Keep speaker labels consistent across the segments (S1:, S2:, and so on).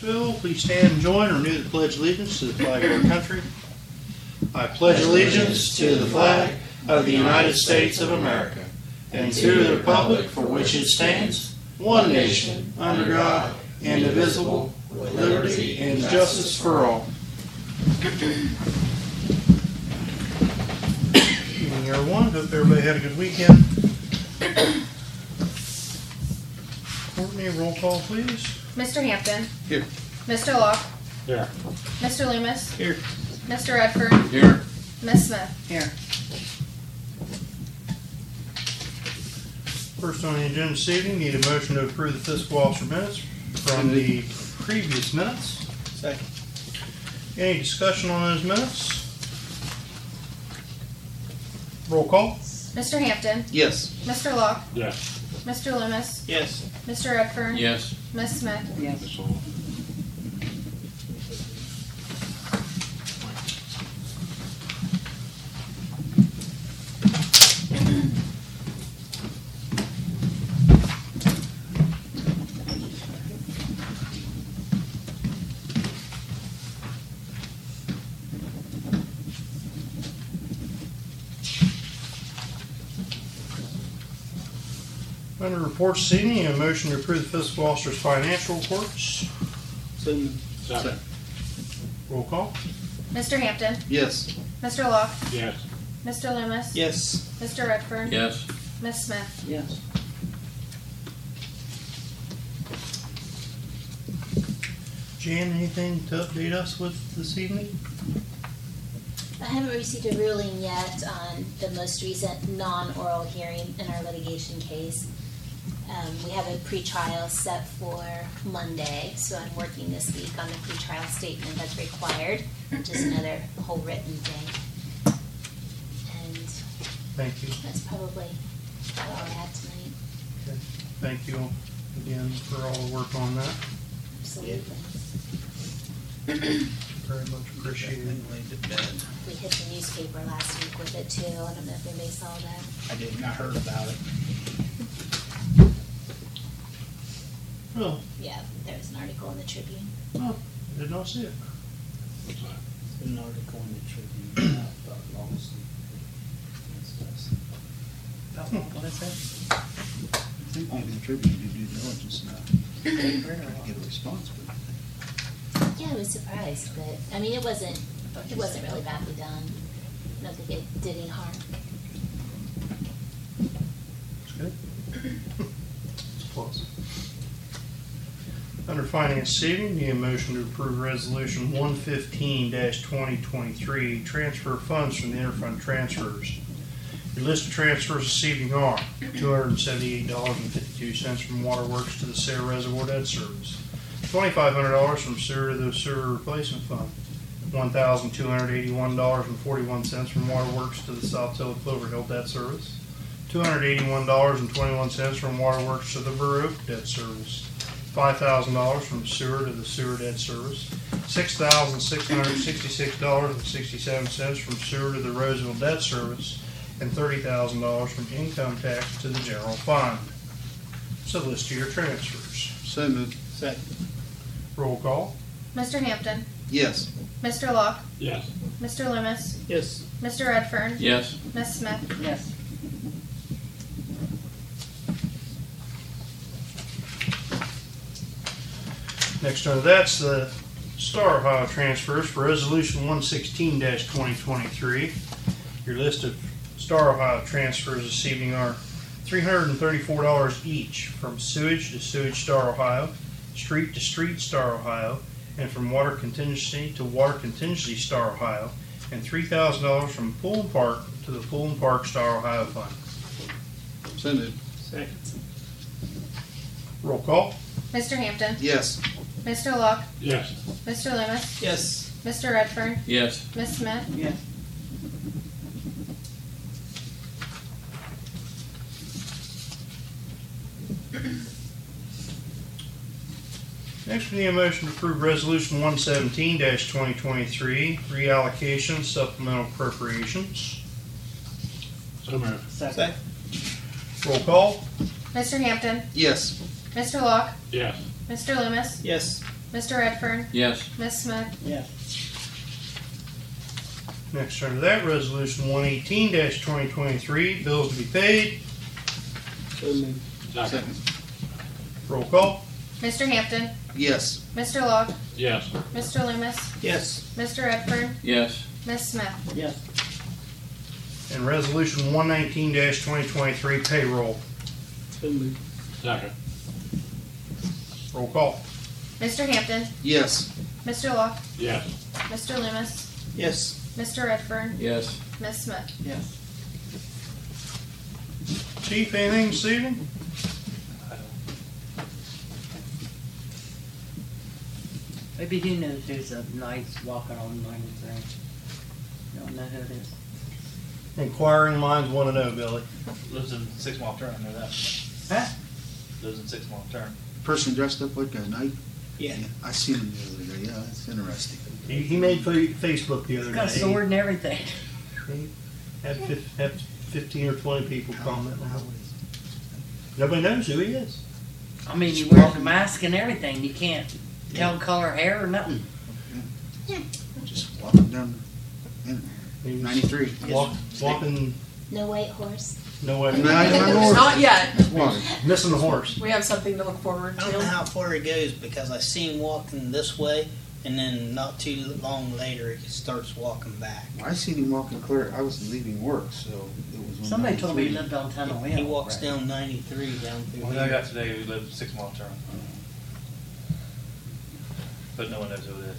S1: Bill, please stand and join or renew the pledge of allegiance to the flag of our country. I pledge allegiance to the flag of the United States of America and to the republic for which it stands, one nation, under God, indivisible, with liberty and justice for all. Evening, everyone. Hope everybody had a good weekend. Courtney, roll call, please.
S2: Mr. Hampton.
S1: Here.
S2: Mr. Locke.
S3: Here.
S2: Mr. Loomis.
S1: Here.
S2: Mr. Redford.
S3: Here.
S2: Miss Smith.
S1: Here. First on the agenda this evening, need a motion to approve the fiscal officer minutes from the previous minutes.
S4: Second.
S1: Any discussion on those minutes? Roll call?
S2: Mr. Hampton.
S4: Yes.
S2: Mr. Locke.
S3: Yes.
S2: Mr. Loomis.
S4: Yes.
S2: Mr. Redford.
S3: Yes.
S2: Miss Smith.
S4: Yes.
S1: Under reports this evening, a motion to approve the fiscal officer's financial reports.
S4: So,
S3: Second.
S1: Roll call?
S2: Mr. Hampton.
S4: yes.
S2: Mr. Locke.
S3: Yes.
S2: Mr. Loomis.
S4: Yes.
S2: Mr. Redford.
S3: Yes.
S2: Miss Smith.
S4: Yes.
S1: Jan, anything to update us with this evening?
S5: I haven't received a ruling yet on the most recent non-oral hearing in our litigation case. Um, we have a pretrial set for Monday, so I'm working this week on the pretrial statement that's required, which is another whole written thing. And
S1: Thank you.
S5: that's probably all I have tonight. Okay.
S1: Thank you again for all the work on that.
S5: Absolutely.
S1: Very much appreciated.
S4: laid to bed.
S5: We hit the newspaper last week with it too. I don't know if anybody saw that.
S4: I didn't, I heard about it.
S1: Oh,
S5: Yeah, there was an article in the Tribune.
S1: oh, I did not see it.
S6: an article in the Tribune about lawsuit.
S4: What is that?
S6: I think maybe the Tribune did due diligence now. Get a response, but
S5: Yeah, I was surprised, but, I mean, it wasn't, it wasn't really badly done. I don't think it did any harm.
S1: It's good. It's close. Under finance evening, need a motion to approve resolution one fifteen twenty twenty-three, transfer funds from the interfund transfers. Your list of transfers this evening are two hundred and seventy-eight dollars and fifty-two cents from Waterworks to the Sarah Reservoir Debt Service, twenty-five hundred dollars from sewer to the sewer replacement fund, one thousand two hundred eighty-one dollars and forty-one cents from Waterworks to the South Tail Clover Hill Debt Service, two hundred eighty-one dollars and twenty-one cents from Waterworks to the Oak Debt Service, five thousand dollars from sewer to the sewer debt service, six thousand six hundred sixty-six dollars and sixty-seven cents from sewer to the Roseville Debt Service, and thirty thousand dollars from income tax to the general fund. So list of your transfers.
S6: so moved.
S4: Second.
S1: Roll call.
S2: Mr. Hampton.
S6: Yes.
S2: Mr. Locke.
S3: Yes.
S2: Mr. Loomis.
S4: Yes.
S2: Mr. Redford.
S3: Yes.
S2: Miss Smith.
S4: Yes.
S1: Next under that's the Star Ohio transfers for Resolution 116-2023. Your list of Star Ohio transfers this evening are three hundred and thirty-four dollars each from sewage to sewage Star Ohio, street to street Star Ohio, and from water contingency to water contingency Star Ohio, and three thousand dollars from Pool and Park to the Pool and Park Star Ohio Fund.
S6: So moved.
S4: Second.
S1: Roll call.
S2: Mr. Hampton.
S6: Yes.
S2: Mr. Locke.
S3: Yes.
S2: Mr. Loomis.
S4: Yes.
S2: Mr. Redfern,
S3: Yes.
S2: Miss Smith.
S4: Yes.
S1: Next, we need a motion to approve Resolution one seventeen twenty twenty-three, reallocation supplemental appropriations.
S3: So moved.
S4: Second.
S1: Roll call.
S2: Mr. Hampton.
S6: Yes.
S2: Mr. Locke.
S3: Yes.
S2: Mr. Loomis.
S4: Yes.
S2: Mr. Redfern,
S7: Yes.
S2: Ms. Smith,
S4: Yes.
S1: Next under that, resolution one eighteen twenty twenty-three, bills to be paid.
S4: So moved.
S3: Second.
S1: Roll call.
S2: Mr. Hampton,
S6: Yes.
S2: Mr. Locke,
S3: Yes.
S2: Mr. Loomis,
S4: Yes.
S2: Mr. Redfern,
S7: Yes.
S2: Ms. Smith,
S4: Yes.
S1: And resolution one nineteen twenty twenty-three, payroll.
S4: So moved.
S3: Second.
S1: Roll call.
S2: Mr. Hampton,
S6: Yes.
S2: Mr. Locke,
S3: Yes.
S2: Mr. Loomis,
S4: Yes.
S2: Mr. Redfern,
S7: Yes.
S2: Miss Smith.
S4: Yes.
S1: Chief, anything this evening?
S8: Maybe he knows who's a nice walking on ninety-three. Don't know who it is.
S1: Inquiring minds want to know, Billy.
S9: Lives in Six Mile Turn, I know that.
S8: Huh?
S9: Lives in Six Mile Turn.
S6: Person dressed up like a knight?
S4: Yeah.
S6: I seen him the other day, yeah, that's interesting.
S1: He, he made fa- Facebook the other
S8: He's
S1: day.
S8: got a sword and everything.
S1: He Had fif- had fifteen or twenty people comment on it. Nobody knows who he is.
S8: I mean, he wears a mask and everything. You can't tell color hair or nothing.
S6: Just walking down, the-
S1: He was
S6: ninety-three.
S1: Walk, walking,
S5: No white horse.
S1: No way,
S6: No, I don't know.
S10: Not yet.
S6: Why?
S1: missing the horse.
S10: We have something to look forward to.
S4: I don't know
S10: to.
S4: how far he goes because I see him walking this way, and then not too long later he starts walking back.
S6: I seen him walking clear, I was leaving work, so it was on
S8: Somebody told me he
S6: 93.
S8: lived on Tunnel Hill.
S4: He walks
S8: right?
S4: down 93 down through
S9: Well, I
S4: here.
S9: got today, we live Six Mile Turn. But no one knows who it is.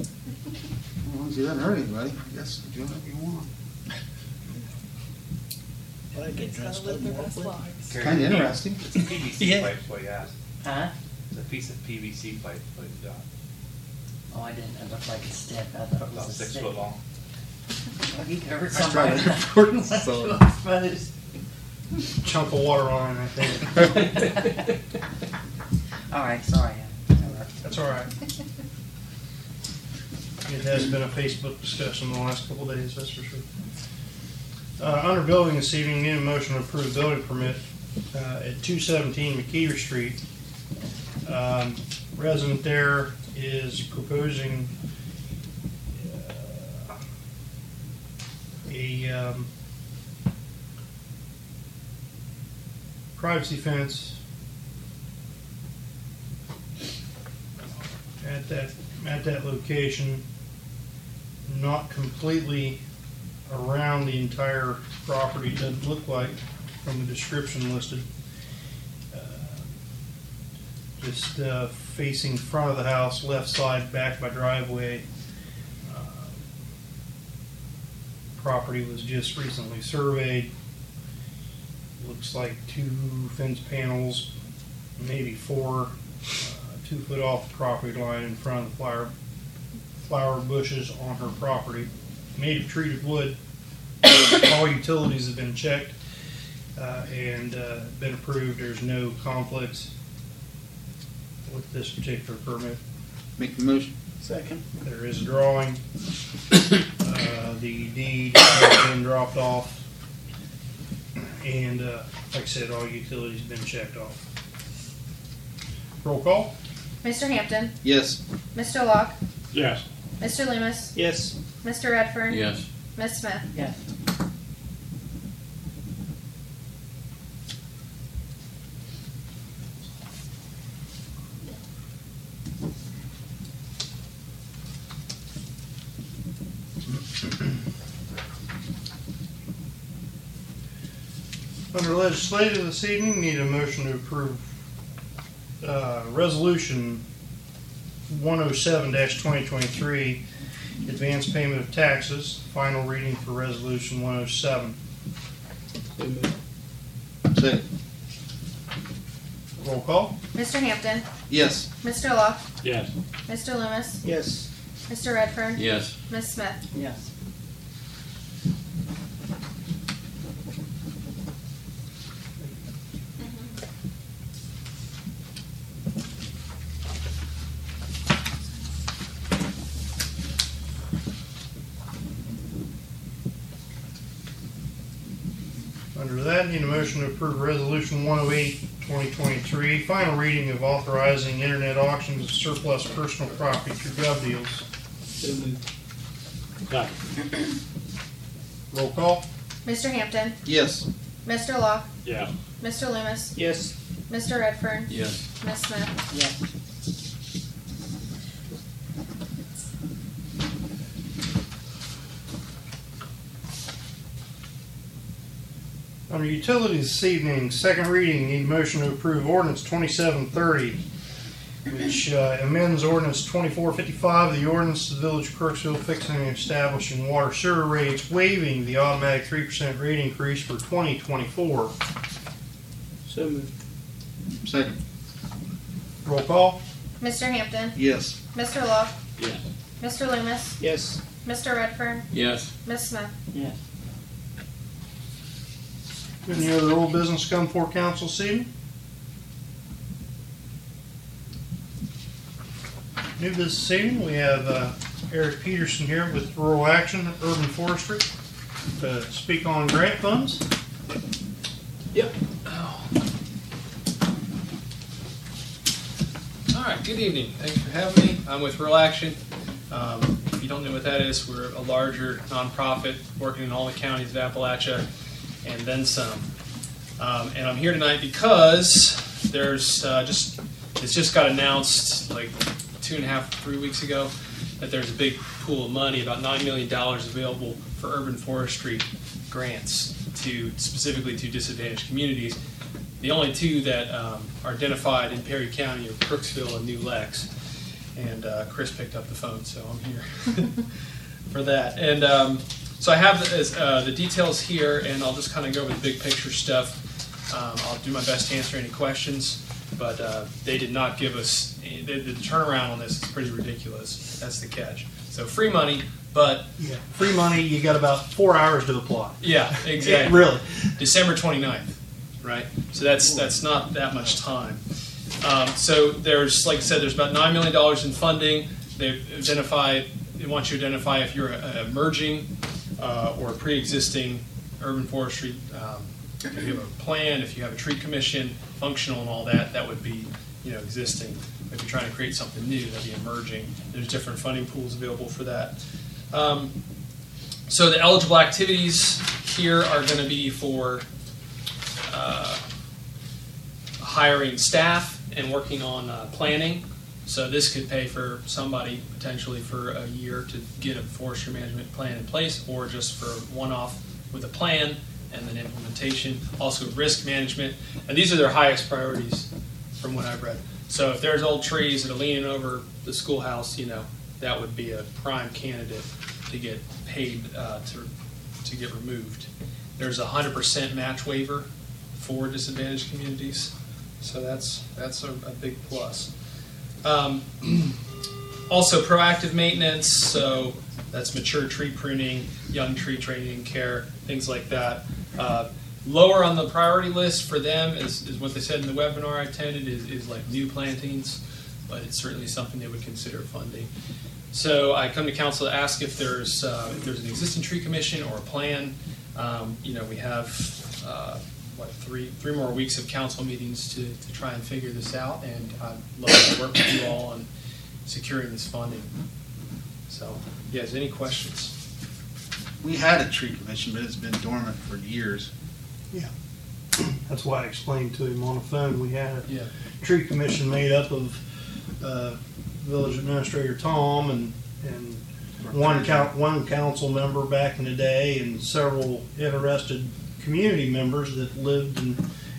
S6: As long as you haven't hurt anybody, I guess do whatever you want.
S4: Well, I get dressed up and walk with him.
S9: Carry
S6: Kinda
S9: a P-
S6: interesting.
S9: It's a PVC
S4: Yeah.
S9: pipe, is what he asked.
S8: Huh?
S9: It's a piece of PVC pipe, what he's got.
S8: Oh, I didn't. It looked like a stick. I thought it
S9: About
S8: was a
S9: six
S8: stick.
S9: foot long.
S8: Well, he hurt
S6: I tried
S8: somebody.
S6: it.
S8: That's what it was,
S6: So-
S8: I suppose.
S1: Chunk of water on it, I think.
S8: All right, sorry. Whatever.
S1: That's all right. It has been a Facebook discussion the last couple of days, that's for sure. Uh, under building this evening, need a motion to approve building permit, uh, at two seventeen McKeever Street. Um, resident there is proposing, uh, a, um, privacy fence at that, at that location, not completely around the entire property, doesn't look like from the description listed. Uh, Just uh, facing front of the house, left side, back by driveway. Uh, Property was just recently surveyed. Looks like two fence panels, maybe four, uh, two foot off the property line in front of the flower, flower bushes on her property. Made of treated wood. All utilities have been checked, uh, and, uh, been approved. There's no conflicts with this particular permit.
S6: Make the motion.
S4: Second.
S1: There is a drawing. Uh, the deed has been dropped off. And, uh, like I said, all utilities have been checked off. Roll call?
S2: Mr. Hampton,
S6: Yes.
S2: Mr. Locke,
S3: Yes.
S2: Mr. Loomis,
S4: Yes.
S2: Mr. Redfern?
S7: Yes.
S2: Ms. Smith?
S8: Yes.
S1: Under legislative this evening, need a motion to approve uh, Resolution 107-2023 advance payment of taxes, final reading for resolution one oh seven.
S4: So.
S6: Second.
S1: Roll call?
S2: Mr. Hampton,
S6: Yes.
S2: Mr. Locke,
S3: Yes.
S2: Mr. Loomis,
S4: Yes.
S2: Mr. Redfern,
S7: Yes.
S2: Ms. Smith.
S8: Yes.
S1: Under that, need a motion to approve resolution one oh eight twenty twenty-three. Final reading of authorizing internet auctions of surplus personal property through GovDeals.
S3: So moved. Second.
S1: Roll call?
S2: Mr. Hampton,
S6: Yes.
S2: Mr. Locke,
S3: Yeah.
S2: Mr. Loomis,
S3: Yes.
S2: Mr. Redfern,
S9: Yes.
S2: Ms. Smith.
S4: Yeah.
S1: Under utilities this evening, second reading, need motion to approve ordinance twenty-seven thirty, which uh, amends ordinance twenty-four fifty-five, the ordinance of the Village of Crooksville fixing and establishing water sewer rates, waiving the automatic three percent rate increase for twenty twenty-four.
S4: So moved.
S6: Second.
S1: Roll call?
S2: Mr. Hampton,
S6: Yes.
S2: Mr. Locke,
S3: Yes.
S2: Mr. Loomis,
S4: Yes.
S2: Mr. Redfern,
S9: Yes.
S2: Ms. Smith.
S8: Yes.
S1: Any other old business come for council evening? New business this evening, we have uh, Eric Peterson here with Rural Action, Urban Forestry, to speak on grant funds.
S7: Yep. All right, good evening. Thanks for having me. I'm with Rural Action. Um, If you don't know what that is, we're a larger nonprofit working in all the counties of Appalachia and then some. Um, And I'm here tonight because there's uh, just, it's just got announced like two and a half, three weeks ago, that there's a big pool of money, about $9 million available for urban forestry grants to, specifically to disadvantaged communities. The only two that um, are identified in Perry County are Crooksville and New Lex. And uh, Chris picked up the phone, so I'm here for that. And um, so I have the, uh, the details here, and I'll just kind of go over the big picture stuff. Um, I'll do my best to answer any questions, but uh, they did not give us the, the turnaround on this is pretty ridiculous. That's the catch. So free money, but
S1: Yeah. Free money, you got about four hours to apply.
S7: yeah, exactly.
S1: Really.
S7: December 29th, right? So that's that's not that much time. Um, so there's, like I said, there's about nine million dollars in funding. They've identified. They want you to identify if you're a, a emerging uh, or pre-existing urban forestry. Um, if you have a plan, if you have a tree commission, functional and all that, that would be you know existing. If you're trying to create something new, that'd be emerging. There's different funding pools available for that. Um, so the eligible activities here are going to be for uh, hiring staff and working on uh, planning. So this could pay for somebody potentially for a year to get a forestry management plan in place, or just for one-off with a plan and then implementation. Also risk management, and these are their highest priorities from what I've read. So if there's old trees that are leaning over the schoolhouse, you know, that would be a prime candidate to get paid uh, to to get removed. There's a hundred percent match waiver for disadvantaged communities, so that's that's a, a big plus. Um, also, proactive maintenance, so that's mature tree pruning, young tree training care, things like that. Uh, lower on the priority list for them is, is what they said in the webinar I attended is, is like new plantings, but it's certainly something they would consider funding. So I come to council to ask if there's uh, if there's an existing tree commission or a plan. Um, you know, we have uh, what three three more weeks of council meetings to, to try and figure this out, and I'd love to work with you all on securing this funding. So, you guys, any questions?
S6: We had a tree commission, but it's been dormant for years. Yeah.
S1: That's why I explained to him on the phone, we had a
S7: Yeah.
S1: tree commission made up of, uh, village administrator Tom and, and one coun one council member back in the day and several interested community members that lived and,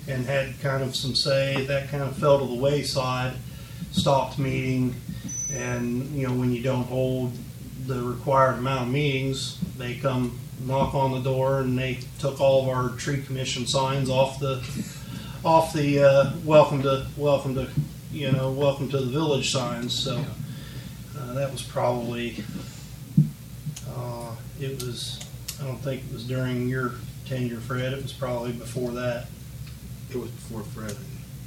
S1: and had kind of some say, that kind of fell to the wayside, stopped meeting, and, you know, when you don't hold the required amount of meetings, they come knock on the door and they took all of our tree commission signs off the, off the, uh, welcome to, welcome to, you know, welcome to the village signs, so. Uh, that was probably, uh, it was, I don't think it was during your tenure, Fred, it was probably before that.
S6: It was before Fred.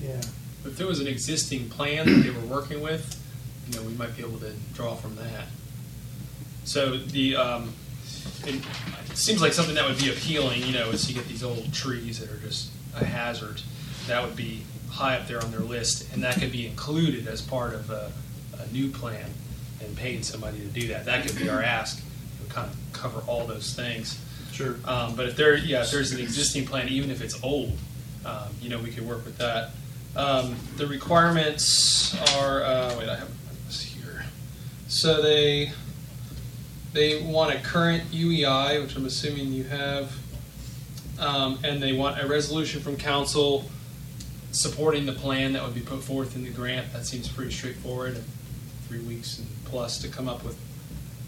S1: Yeah.
S7: If there was an existing plan that they were working with, you know, we might be able to draw from that. So the, um, it, it seems like something that would be appealing, you know, is you get these old trees that are just a hazard. That would be high up there on their list, and that could be included as part of a, a new plan and paying somebody to do that. That could be our ask, to kind of cover all those things.
S1: Sure.
S7: Um, but if there, yeah, if there's an existing plan, even if it's old, um, you know, we could work with that. Um, the requirements are, uh, wait, I have this here. So they, they want a current UEI, which I'm assuming you have. Um, and they want a resolution from council supporting the plan that would be put forth in the grant. That seems pretty straightforward. Three weeks and plus to come up with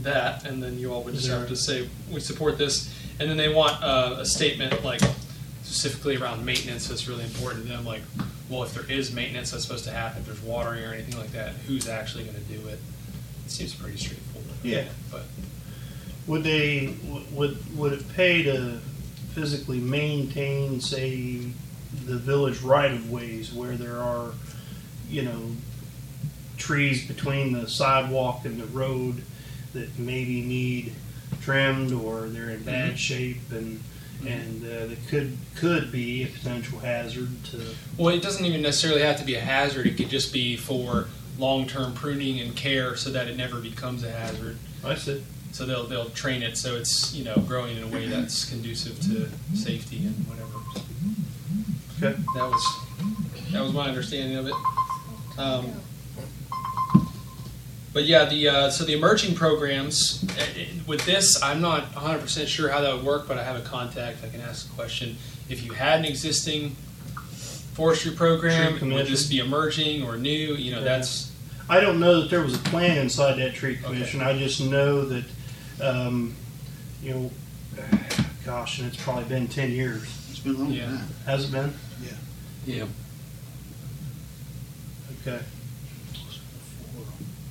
S7: that, and then you all would just have to say, we support this. And then they want uh, a statement like specifically around maintenance that's really important to them, like, well, if there is maintenance that's supposed to happen, if there's watering or anything like that, who's actually gonna do it? It seems pretty straightforward.
S1: Yeah.
S7: But,
S1: Would they, would, would it pay to physically maintain, say, the village right-of-ways where there are, you know, trees between the sidewalk and the road that maybe need trimmed or they're in bad shape and, and uh, that could, could be a potential hazard to,
S7: well, it doesn't even necessarily have to be a hazard, it could just be for long-term pruning and care so that it never becomes a hazard.
S1: I said,
S7: So they'll, they'll train it so it's, you know, growing in a way that's conducive to safety and whatever.
S1: okay.
S7: That was, that was my understanding of it. Um, But yeah, the, uh, so the emerging programs, eh, eh, with this, I'm not hundred percent sure how that would work, but I have a contact, I can ask a question. If you had an existing forestry
S1: Tree
S7: program, would
S1: commission.
S7: this be emerging or new, you know,
S1: Yeah.
S7: that's,
S1: I don't know that there was a plan inside that tree commission. I just know that, um, you know, gosh, and it's probably been ten years.
S6: It's been longer
S7: Yeah.
S6: than that.
S1: Has it been?
S8: Yeah. Yeah.
S1: Okay.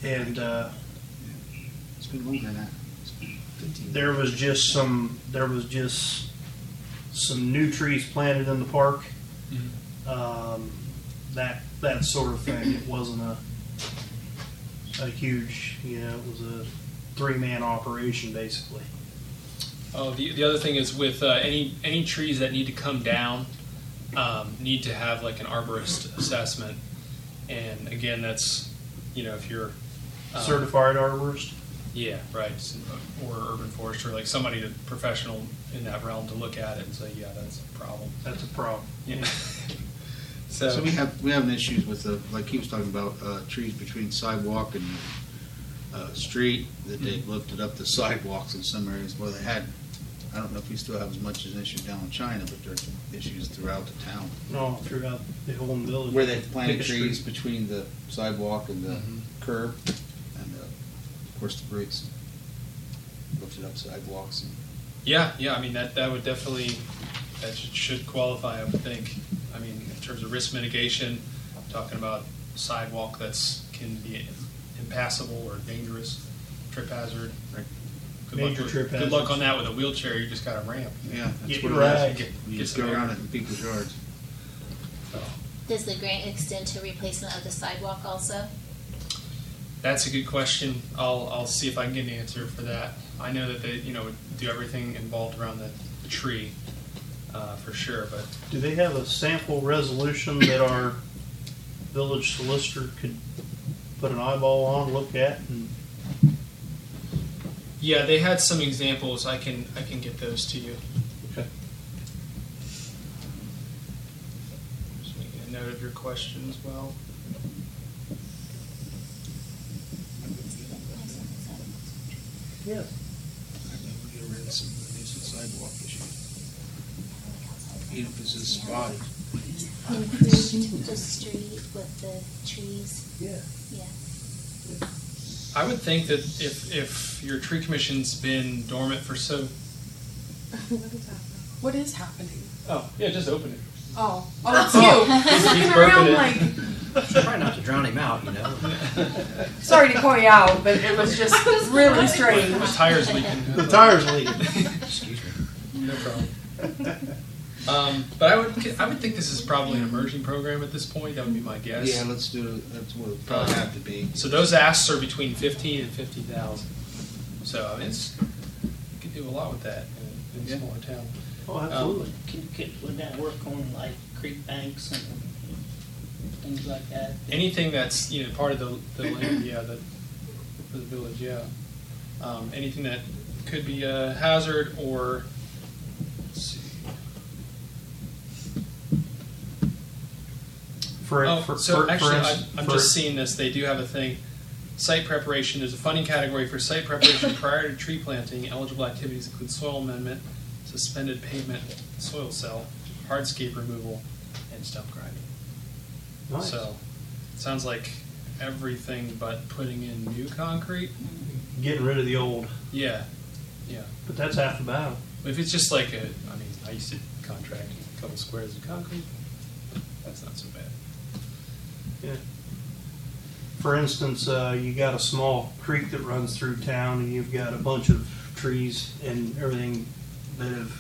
S1: And uh,
S6: It's been longer than that. It's been 15.
S1: there was just some, there was just some new trees planted in the park. Um, that that sort of thing. It wasn't a a huge, you know, it was a three man operation basically.
S7: Oh, the, the other thing is with uh, any any trees that need to come down, um, need to have like an arborist assessment. And again, that's you know if you're um,
S1: Certified arborist.
S7: yeah, right, s- or urban forester, like somebody to professional in that realm to look at it and say, yeah, that's a problem.
S1: That's a problem.
S7: Yeah.
S6: So
S7: so
S6: we have, we have issues with the, like he was talking about, uh, trees between sidewalk and, uh, street, that they've lifted up the sidewalks in some areas where they had, I don't know if we still have as much as an issue down in China, but there's issues throughout the town.
S1: No, throughout the whole village.
S6: Where they've planted
S1: Pick a
S6: trees
S1: street.
S6: between the sidewalk and the
S7: Mhm.
S6: curb, and, uh, of course, the bricks lifted up sidewalks and
S7: yeah, yeah, I mean that that would definitely that should, should qualify, I would think. I mean, in terms of risk mitigation, talking about sidewalk that's can be impassable or dangerous, trip hazard.
S6: Right.
S7: Good luck,
S1: Major
S7: with-
S1: trip
S7: good luck
S1: hazards.
S7: on that with a wheelchair. You just got a ramp.
S6: Yeah,
S1: Yeah,
S6: that's what it
S1: right.
S6: is.
S7: Get-
S6: You
S7: get
S6: just go
S7: air.
S6: around it in people's yards.
S7: So,
S5: Does the grant extend to replacement of the sidewalk also?
S7: That's a good question. I'll, I'll see if I can get an answer for that. I know that they, you know, do everything involved around the, the tree, uh, for sure, but
S1: Do they have a sample resolution that our village solicitor could put an eyeball on, look at, and
S7: yeah, they had some examples. I can, I can get those to you.
S1: Okay.
S7: Just making a note of your question as well.
S1: Yes.
S6: We get rid of some of the nuisance sidewalk issues. Even if it's just spotty.
S5: Improved the street with the trees,
S1: Yeah.
S5: yeah.
S7: I would think that if, if your tree commission's been dormant for so,
S10: What is happening?
S7: oh, yeah, just open it.
S10: Oh, oh, it's you.
S7: He's-
S10: I'm
S7: he's
S10: looking around like,
S11: Try not to drown him out, you know.
S10: sorry to call you out, but it was just really strange.
S7: The tire's leaking.
S1: The tire's leaking.
S11: Excuse me.
S7: No problem. Um, but I would, I would think this is probably an emerging program at this point. That would be my guess.
S6: Yeah, let's do, it. that's what it probably have to be.
S7: So those asks are between fifteen and fifty thousand. So I mean, it's you could do a lot with that in, in a
S6: Yeah.
S7: smaller town.
S1: Oh, absolutely.
S4: Could, could, would that work on like creek banks and things like that.
S7: anything that's, you know, part of the, the land, yeah, the, the village, yeah. Um, anything that could be a hazard or, let's see.
S1: For,
S7: Oh,
S1: for,
S7: so
S1: for-
S7: actually,
S1: for
S7: I, I'm
S1: for-
S7: just seeing this, they do have a thing, site preparation, there's a funding category for site preparation prior to tree planting, eligible activities include soil amendment, suspended pavement, soil cell, hardscape removal, and stump grinding.
S1: Nice.
S7: So, it sounds like everything but putting in new concrete,
S1: Getting rid of the old,
S7: yeah, yeah.
S1: but that's half the battle.
S7: If it's just like a, I mean, I used to contract a couple squares of concrete, that's not so bad.
S1: Yeah. For instance, uh, you got a small creek that runs through town, and you've got a bunch of trees and everything that have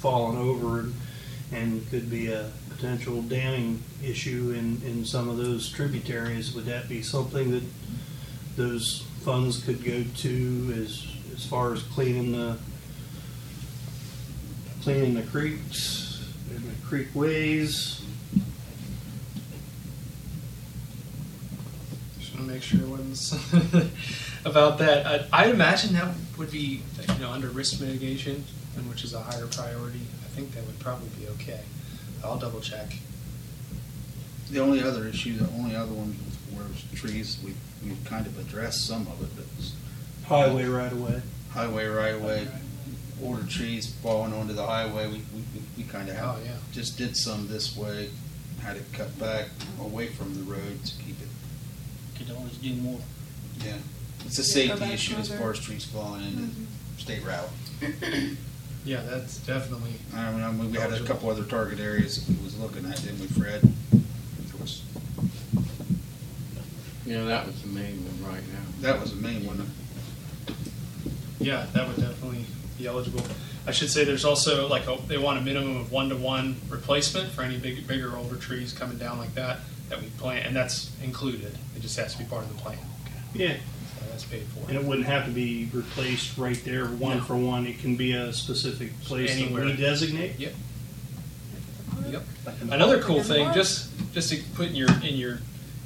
S1: fallen over, and, and could be a potential damming issue in, in some of those tributaries. Would that be something that those funds could go to as, as far as cleaning the, cleaning the creeks and the creek ways?
S7: Just want to make sure it wasn't about that. I, I'd imagine that would be, you know, under risk mitigation, and which is a higher priority. I think that would probably be okay. I'll double check.
S6: The only other issue, the only other one were trees. We, we kind of addressed some of it, but it's
S1: Highway right away.
S6: highway right away, order trees falling onto the highway. We, we, we kind of have,
S7: Oh, yeah.
S6: just did some this way, had it cut back away from the road to keep it,
S4: Could always do more.
S6: yeah. It's a
S10: Yeah, go
S6: safety
S10: back
S6: issue as
S10: further.
S6: far as trees falling into mm-hmm. state route.
S7: Yeah, that's definitely.
S6: I mean, I mean, we had a couple other target areas that we was looking at, didn't we, Fred? There was-
S3: Yeah, that was the main one right now.
S6: That was the main one.
S7: Yeah, that would definitely be eligible. I should say there's also like a, they want a minimum of one to one replacement for any big, bigger, older trees coming down like that that we plant, and that's included. It just has to be part of the plan.
S1: Yeah,
S7: So that's paid for.
S1: and it wouldn't have to be replaced right there, one
S7: No.
S1: for one. It can be a specific place that
S7: Anywhere.
S1: we designate.
S7: Yep. Yep. Another cool thing, just just to put in your in your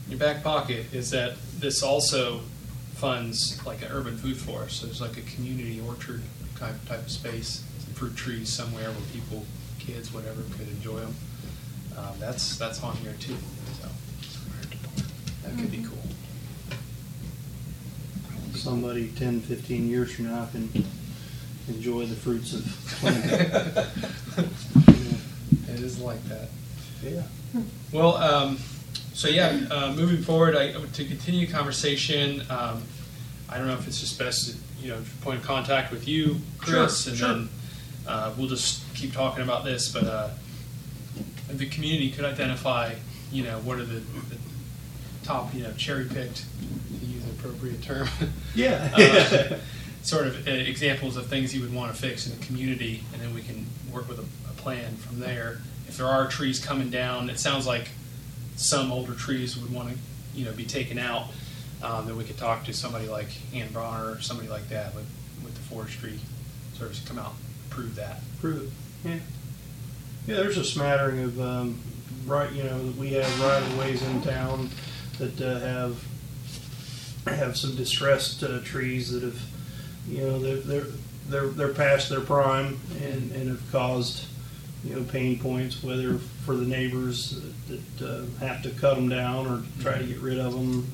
S7: your back pocket, is that this also funds like an urban food forest. So there's like a community orchard type type of space, fruit trees somewhere where people, kids, whatever, could enjoy them. Um, that's that's on here too. So that could be cool.
S1: Somebody 10, 15 years from now can enjoy the fruits of planting.
S7: It is like that.
S1: Yeah.
S7: Well, um, so yeah, uh, moving forward, I, to continue conversation, um, I don't know if it's just best, to, you know, point of contact with you, Chris,
S1: Sure,
S7: and
S1: sure.
S7: then uh, we'll just keep talking about this. But uh, if the community could identify, you know, what are the, the top, you know, cherry picked, to use an appropriate term,
S1: Yeah.
S7: uh, sort of uh, examples of things you would want to fix in the community, and then we can work with a, a plan from there. If there are trees coming down, it sounds like some older trees would want to, you know, be taken out. Um, then we could talk to somebody like Ann Bronner or somebody like that with, with the forestry service to come out and prove that.
S1: Prove it. Yeah. Yeah, there's a smattering of, um, right, you know, we have right of ways in town that, uh, have, have some distressed, uh, trees that have, you know, they're, they're, they're, they're past their prime and, and have caused, you know, pain points, whether for the neighbors that, uh, have to cut them down or try to get rid of them,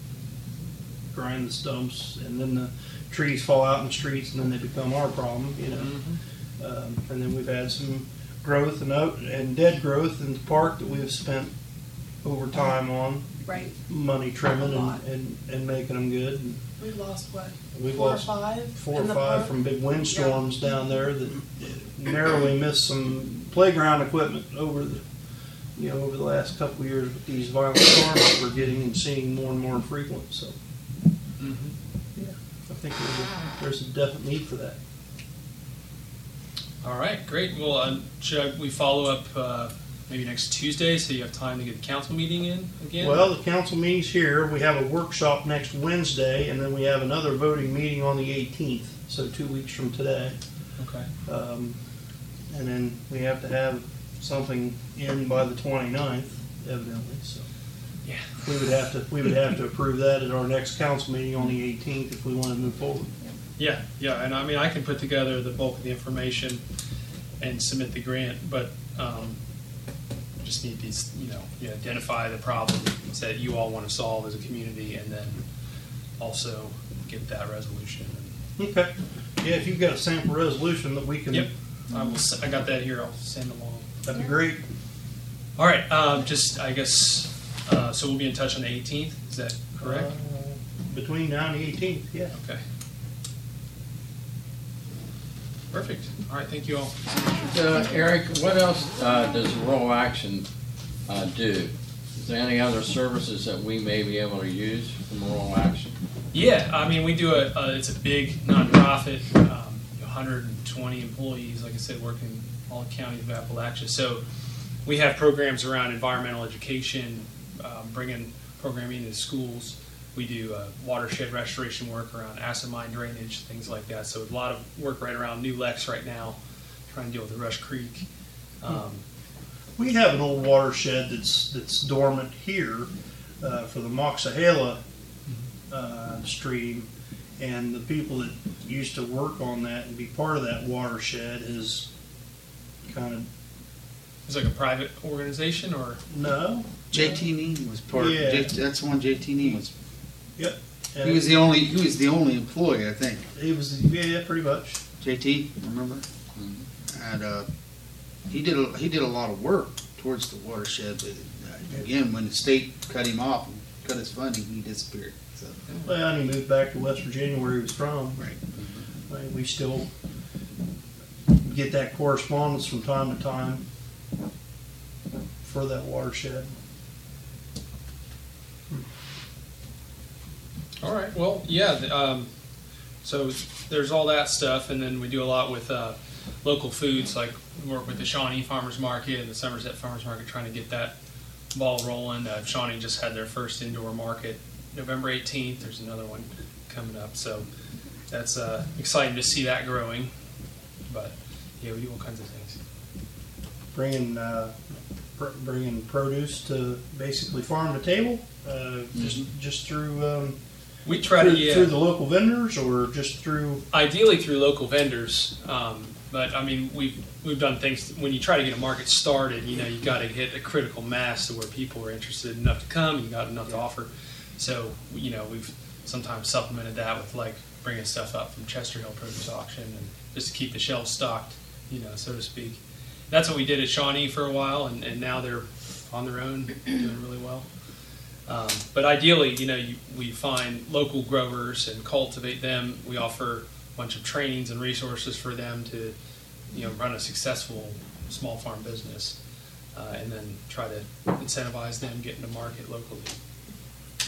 S1: grind the stumps, and then the trees fall out in the streets and then they become our problem, you know. Um, and then we've had some growth and oat and dead growth in the park that we have spent over time on
S10: Right.
S1: money trimming and, and, and making them good. And
S10: We lost what?
S1: We've
S10: four
S1: lost
S10: or five.
S1: four
S10: in
S1: or
S10: the
S1: five
S10: park?
S1: from big windstorms down there that narrowly missed some playground equipment over the, you know, over the last couple of years with these violent storms that we're getting and seeing more and more frequent. So yeah, I think there's a, there's a definite need for that.
S7: All right, great. Well, uh, should we follow up uh, maybe next Tuesday so you have time to get the council meeting in again?
S1: Well, the council meeting's here. We have a workshop next Wednesday, and then we have another voting meeting on the 18th, so two weeks from today.
S7: okay.
S1: Um, and then we have to have something in by the 29th. evidently, so.
S7: Yeah.
S1: We would have to, we would have to approve that at our next council meeting on the eighteenth if we want to move forward.
S7: Yeah, yeah, and I mean, I can put together the bulk of the information and submit the grant, but um, just need these, you know, you identify the problems that you all want to solve as a community, and then also get that resolution.
S1: Okay. Yeah, if you've got a sample resolution that we can.
S7: Yep, I will. s- I got that here. I'll send along.
S1: That'd be great.
S7: All right, um, just I guess. Uh, so we'll be in touch on the 18th. Is that correct?
S1: Uh, Between now and the eighteenth, yeah.
S7: Okay. Perfect. All right. Thank you all.
S3: Uh, Eric, what else uh, does rural action uh, do? Is there any other services that we may be able to use from rural action?
S7: Yeah, I mean, we do a, a it's a big nonprofit, um, 120 employees, like I said, working in all counties of Appalachia. So we have programs around environmental education, um, bringing programming into schools. We do uh, watershed restoration work around acid mine drainage, things like that. So a lot of work right around New Lex right now, trying to deal with the Rush Creek. Um,
S1: We have an old watershed that's, that's dormant here, uh, for the Moxahala, uh, stream. And the people that used to work on that and be part of that watershed is kind of,
S7: it's like a private organization, or
S1: no.
S6: JT Neem was part,
S1: Yeah.
S6: J- that's the one JT Neem was,
S1: Yep.
S6: he was the only, he was the only employee, I think.
S1: He was, yeah, pretty much.
S6: JT, remember? And, uh, he did, a he did a lot of work towards the watershed, but uh, again, when the state cut him off, and cut his funding, he disappeared, so.
S1: Well, and he moved back to West Virginia where he was from.
S6: Right.
S1: We still get that correspondence from time to time for that watershed.
S7: All right. Well, yeah. th- Um, so there's all that stuff, and then we do a lot with uh, local foods, like we work with the Shawnee Farmers Market and the Somerset Farmers Market, trying to get that ball rolling. Uh, Shawnee just had their first indoor market November 18th. There's another one coming up, so that's uh, exciting to see that growing. But yeah, we do all kinds of things.
S1: Bringing, uh, pr- bringing produce to basically farm to table, uh, just, just through, um,
S7: We try to
S1: through,
S7: yeah.
S1: through the local vendors or just through,
S7: ideally through local vendors. Um, but I mean, we've we've done things when you try to get a market started. You know, you got to hit a critical mass to where people are interested enough to come. You got enough to offer. So you know, we've sometimes supplemented that with like bringing stuff up from Chester Hill Produce Auction and just to keep the shelves stocked. You know, so to speak. That's what we did at Shawnee for a while, and, and now they're on their own, doing really well. Um, but ideally, you know, you, we find local growers and cultivate them. We offer a bunch of trainings and resources for them to, you know, run a successful small farm business, uh, and then try to incentivize them getting to market locally.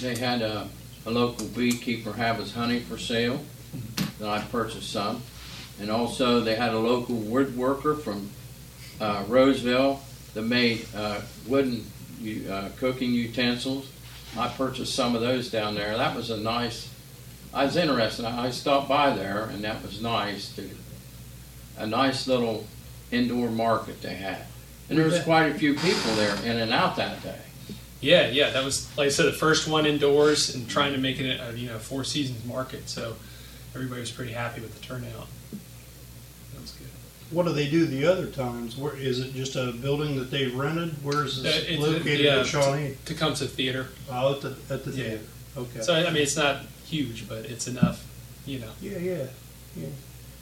S3: They had a, a local beekeeper have his honey for sale, and I purchased some. And also, they had a local woodworker from uh, Roseville that made uh, wooden uh, cooking utensils. I purchased some of those down there. That was a nice. I was interested. I stopped by there, and that was nice. To, a nice little indoor market they had, and there was quite a few people there in and out that day.
S7: Yeah, yeah, that was like I said, the first one indoors and trying to make it a you know four seasons market. So everybody was pretty happy with the turnout. That was good.
S1: what do they do the other times? Where, is it just a building that they've rented? Where is
S7: Uh,
S1: this
S7: it's-
S1: located
S7: yeah,
S1: at Shawnee?
S7: Tecumseh Theater.
S1: Oh, at the, at the
S7: Yeah.
S1: theater, okay.
S7: So I mean, it's not huge, but it's enough. You know.
S1: Yeah, yeah, yeah.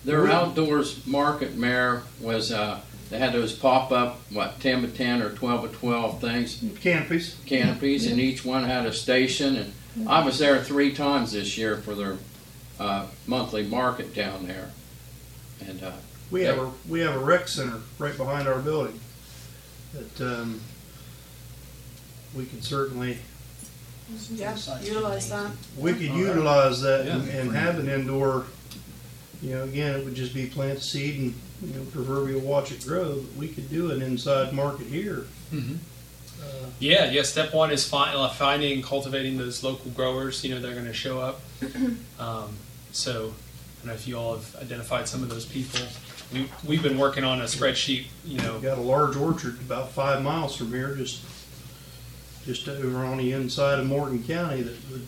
S3: Their
S1: Really?
S3: outdoors market, Mayor, was, uh, they had those pop-up, what, ten by ten or twelve by twelve things,
S1: Canopies.
S3: canopies, and each one had a station, and I was there three times this year for their, uh, monthly market down there. And, uh,
S1: We have a, we have a rec center right behind our building that, um, we could certainly,
S10: Yeah, utilize that.
S1: we could utilize that and,
S7: Yeah.
S1: and have an indoor, you know, again, it would just be plant the seed and, you know, proverbial watch it grow, but we could do an inside market here.
S7: Mm-hmm.
S1: Uh,
S7: Yeah, yeah. Step one is find, uh, finding, and cultivating those local growers. You know, they're going to show up. Um, so, I don't know if you all have identified some of those people. We we've been working on a spreadsheet. You know,
S1: Got a large orchard about five miles from here, just just over on the inside of Morgan County that would,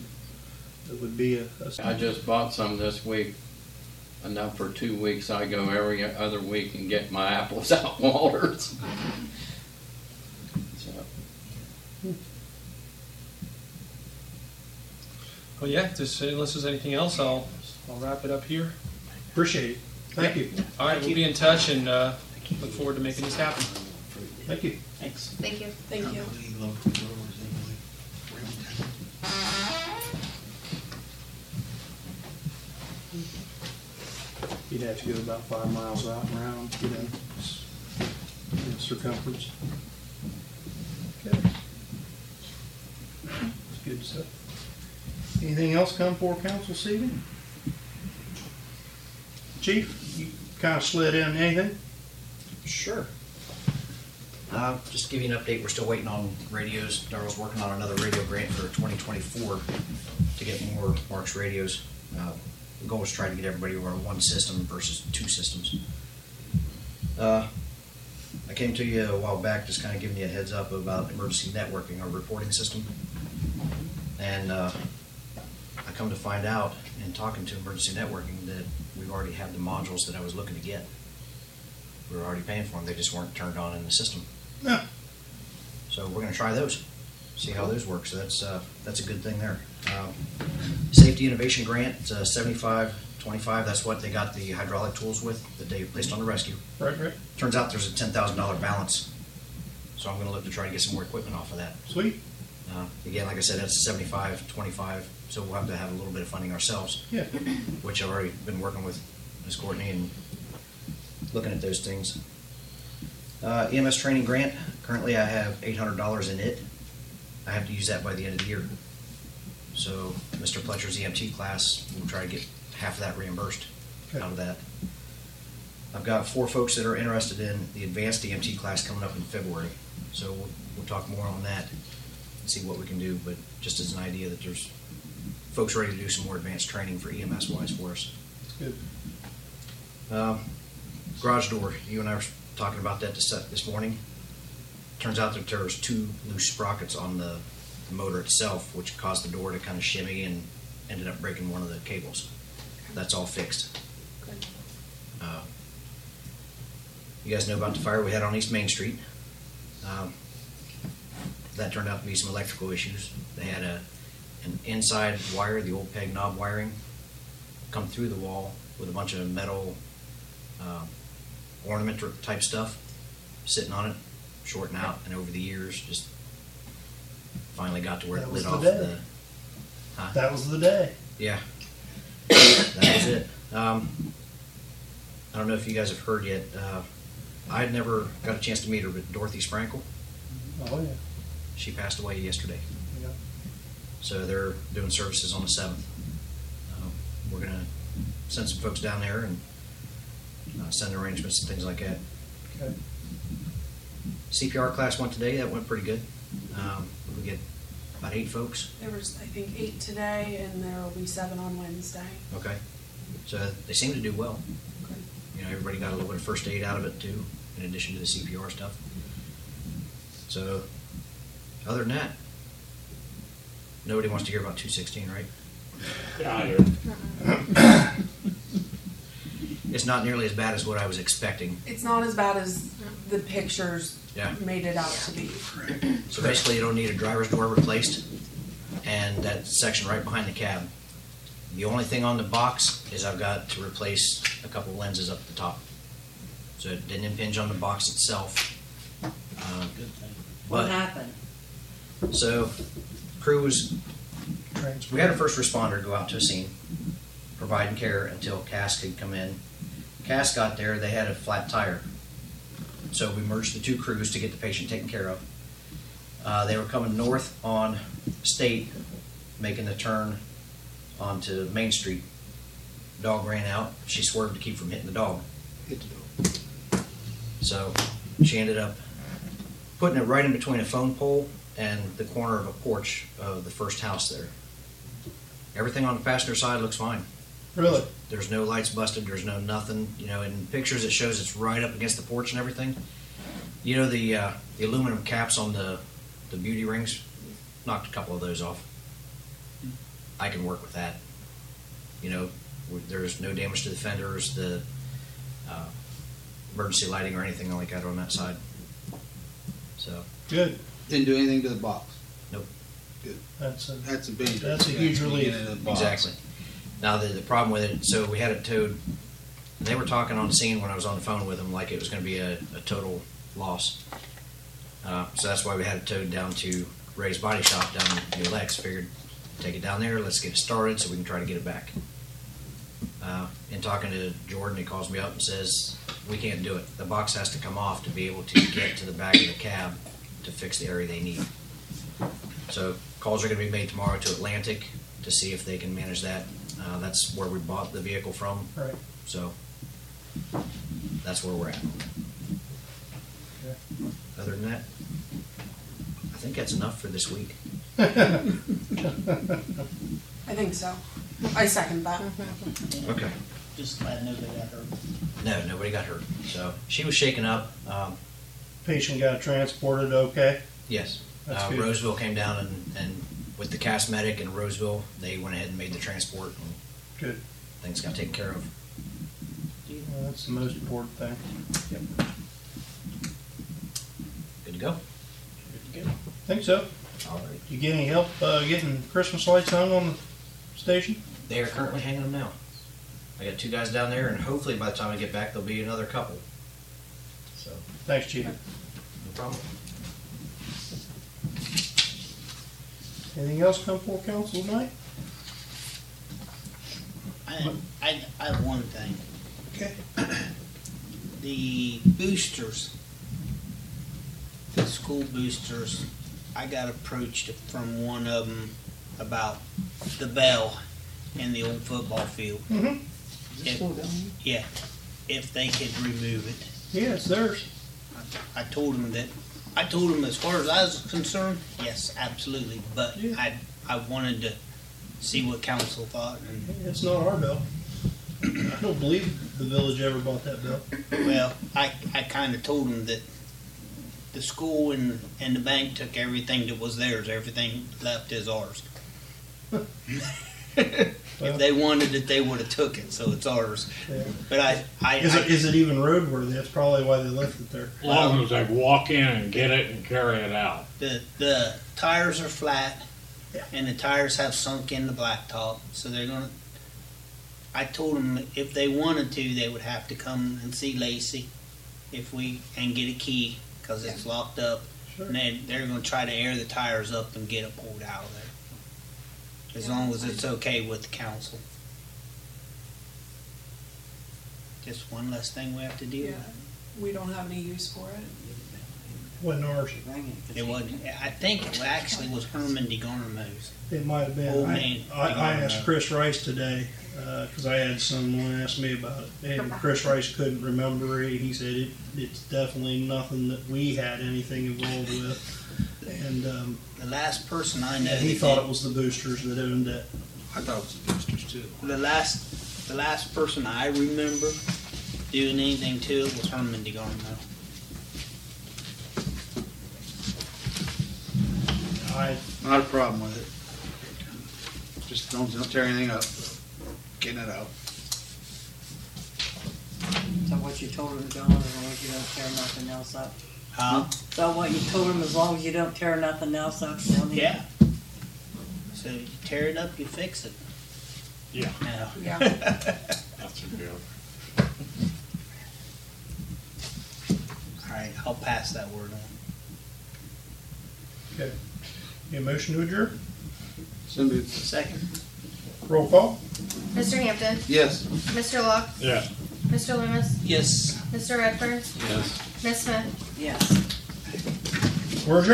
S1: that would be a,
S3: I
S1: a,
S3: just bought some this week, enough for two weeks. I go every other week and get my apples out Walters. So,
S7: Well, yeah, just, unless there's anything else, I'll, I'll wrap it up here.
S1: appreciate it. Thank you.
S7: All right, we'll be in touch and, uh, look forward to making this happen.
S1: Thank you.
S4: Thanks.
S2: Thank you.
S10: Thank you.
S1: You'd have to go about five miles out and around, you know, s- you know, circumference. Okay. That's good stuff. Anything else come for council this evening? Chief, you kinda slid in, anything?
S11: Sure. Uh, just to give you an update, we're still waiting on radios. Darrell's working on another radio grant for 2024 to get more MARCS radios. Uh, The goal is trying to get everybody over on one system versus two systems. Uh, I came to you a while back, just kind of giving you a heads up about emergency networking, our reporting system. And uh, I come to find out in talking to emergency networking we already have the modules that I was looking to get. We were already paying for them, they just weren't turned on in the system.
S1: Yeah.
S11: So we're gonna try those, see how those work, so that's, uh, that's a good thing there. Um, Safety Innovation Grant, it's uh, seventy-five, twenty-five, that's what they got the hydraulic tools with, that they placed on the rescue.
S1: Right, right,
S11: Turns out there's a ten thousand dollar balance, so I'm gonna look to try to get some more equipment off of that.
S1: sweet,
S11: Uh, Again, like I said, that's seventy-five, twenty-five, so we'll have to have a little bit of funding ourselves
S1: yeah.
S11: which I've already been working with Ms. Courtney and looking at those things. Uh, EMS training grant, currently I have eight hundred dollars in it. I have to use that by the end of the year. So Mr. Pletcher's EMT class, we'll try to get half of that reimbursed out of that. I've got four folks that are interested in the advanced EMT class coming up in February. So we'll, we'll talk more on that see what we can do, but just as an idea that there's folks ready to do some more advanced training for EMS wise for us.
S1: Good.
S11: Um, Garage door, you and I were talking about that this, this morning. Turns out that there was two loose sprockets on the motor itself, which caused the door to kind of shimmy and ended up breaking one of the cables. That's all fixed.
S10: Good.
S11: Uh, You guys know about the fire we had on East Main Street. Um, That turned out to be some electrical issues. They had a, an inside wire, the old peg knob wiring, come through the wall with a bunch of metal um, ornament type stuff sitting on it, shorting out, and over the years, just finally got to where
S1: That
S11: it
S1: was
S11: lit
S1: the
S11: off
S1: day.
S11: the. Huh?
S1: That was the day.
S11: Yeah. that was it. Um, I don't know if you guys have heard yet. Uh, I'd never got a chance to meet her, but Dorothy Sprankle,
S1: Oh, yeah.
S11: She passed away yesterday.
S1: Yeah.
S11: So they're doing services on the seventh. Um, we're gonna send some folks down there and uh, send arrangements and things like that.
S1: Okay.
S11: CPR class went today. That went pretty good. Um, we get about eight folks.
S10: There was, I think, eight today, and there will be seven on Wednesday.
S11: Okay. So they seem to do well.
S10: Good.
S11: You know, everybody got a little bit of first aid out of it too, in addition to the CPR stuff. So, other than that, nobody wants to hear about 216, right? It's not nearly as bad as what I was expecting.
S10: It's not as bad as the pictures
S11: Yeah.
S10: made it out to be.
S11: So basically, you don't need a driver's door replaced, and that section right behind the cab. The only thing on the box is I've got to replace a couple lenses up at the top. So it didn't impinge on the box itself. Um,
S8: What
S11: But,
S8: happened?
S11: So, crew was
S1: Transfer.
S11: We had a first responder go out to a scene, providing care until Cass could come in. Cass got there, they had a flat tire. So we merged the two crews to get the patient taken care of. Uh, they were coming north on State, making the turn onto Main Street. Dog ran out, she swerved to keep from hitting the dog.
S6: Hit the door.
S11: So she ended up putting it right in between a phone pole and the corner of a porch of the first house there. Everything on the passenger side looks fine.
S1: Really?
S11: There's no lights busted. There's no nothing. You know, in pictures it shows it's right up against the porch and everything. You know the uh, the aluminum caps on the the beauty rings knocked a couple of those off. I can work with that. You know, there's no damage to the fenders, the uh, emergency lighting or anything like that on that side. So,
S1: Good.
S6: Didn't do anything to the box. Nope. Good.
S1: That's a,
S6: That's a big.
S1: That's a huge relief.
S11: Exactly. Now, the, the problem with it, so we had it towed, and they were talking on the scene when I was on the phone with them like it was going to be a, a total loss. Uh, so that's why we had it towed down to Ray's Body Shop down in New Lex. Figured, take it down there, let's get it started so we can try to get it back. Uh, in talking to Jordan, he calls me up and says, we can't do it. The box has to come off to be able to get to the back of the cab to fix the area they need. So calls are going to be made tomorrow to Atlantic to see if they can manage that. Uh, that's where we bought the vehicle from.
S1: Right.
S11: So that's where we're at.
S1: Okay.
S11: Other than that, I think that's enough for this week.
S10: I think so. I second that.
S11: Okay.
S4: Just glad nobody got hurt.
S11: No, nobody got hurt. So she was shaken up. Um,
S1: patient got transported okay?
S11: yes.
S1: That's
S11: Uh,
S1: good.
S11: Roseville came down and, and with the cast medic in Roseville, they went ahead and made the transport and
S1: Good.
S11: things got taken care of.
S1: Well, that's the most important thing.
S11: Good to go. Good to go.
S1: Think so.
S11: All right.
S1: You get any help uh, getting Christmas lights hung on the station?
S11: They are currently hanging them now. I got two guys down there, and hopefully by the time I get back, there'll be another couple. So,
S1: Thanks, Chief.
S11: no problem.
S1: Anything else come for council tonight?
S4: I, I, I have one thing.
S1: Okay.
S4: The boosters, the school boosters, I got approached from one of them about the bell in the old football field.
S1: Mm-hmm.
S4: If- Yeah, if they could remove it.
S1: Yeah, it's theirs.
S4: I told him that, I told him as far as I was concerned, yes, absolutely, but
S1: Yeah.
S4: I, I wanted to see what council thought, and,
S1: It's not our bill. I don't believe the village ever bought that bill.
S4: well, I, I kinda told him that the school and, and the bank took everything that was theirs, everything left is ours. If they wanted it, they would've took it, so it's ours,
S1: Yeah.
S4: but I, I,
S1: Is it,
S4: I,
S1: is it even roadworthy? That's probably why they left it there.
S12: As long as they walk in and get it and carry it out.
S4: the, the tires are flat,
S1: Yeah.
S4: and the tires have sunk in the blacktop, so they're gonna. I told them if they wanted to, they would have to come and see Lacey, if we and get a key because it's locked up.
S1: Sure.
S4: And they they're gonna try to air the tires up and get it pulled out of there, as long as it's okay with the council. Just one less thing we have to deal
S10: Yeah,
S4: with.
S10: we don't have any use for it.
S1: Wasn't ours.
S4: It wasn't. I think it actually was Herman DeGarmo's.
S1: It might have been.
S4: Old
S1: I,
S4: man.
S1: I, I asked Chris Rice today, uh, because I had someone ask me about it, and Chris Rice couldn't remember it. He said it, it's definitely nothing that we had anything involved with. And, um,
S4: The last person I know.
S1: he thought
S4: did-
S1: it was the boosters that owned it.
S6: I thought it was the boosters too.
S4: The last, the last person I remember doing anything to it was Herman DeGarmo.
S1: I,
S6: Not a problem with it. Just don't, don't tear anything up. Getting it out.
S8: So what you told him, John, as long as you don't tear nothing else up.
S4: Huh?
S8: So what you told him, as long as you don't tear nothing else up down here?
S4: Yeah. So you tear it up, you fix it.
S12: Yeah.
S4: Now.
S10: Yeah.
S12: That's a deal.
S4: All right, I'll pass that word on.
S1: okay. Need a motion to adjourn?
S6: Somebody,
S4: Second.
S1: Roll call?
S2: Mr. Hampton,
S6: yes.
S2: Mr. Locke,
S12: Yes.
S2: Mr. Loomis,
S4: Yes.
S2: Mr. Redfern,
S12: Yes.
S2: Ms. Smith?
S8: Yes.
S1: We're.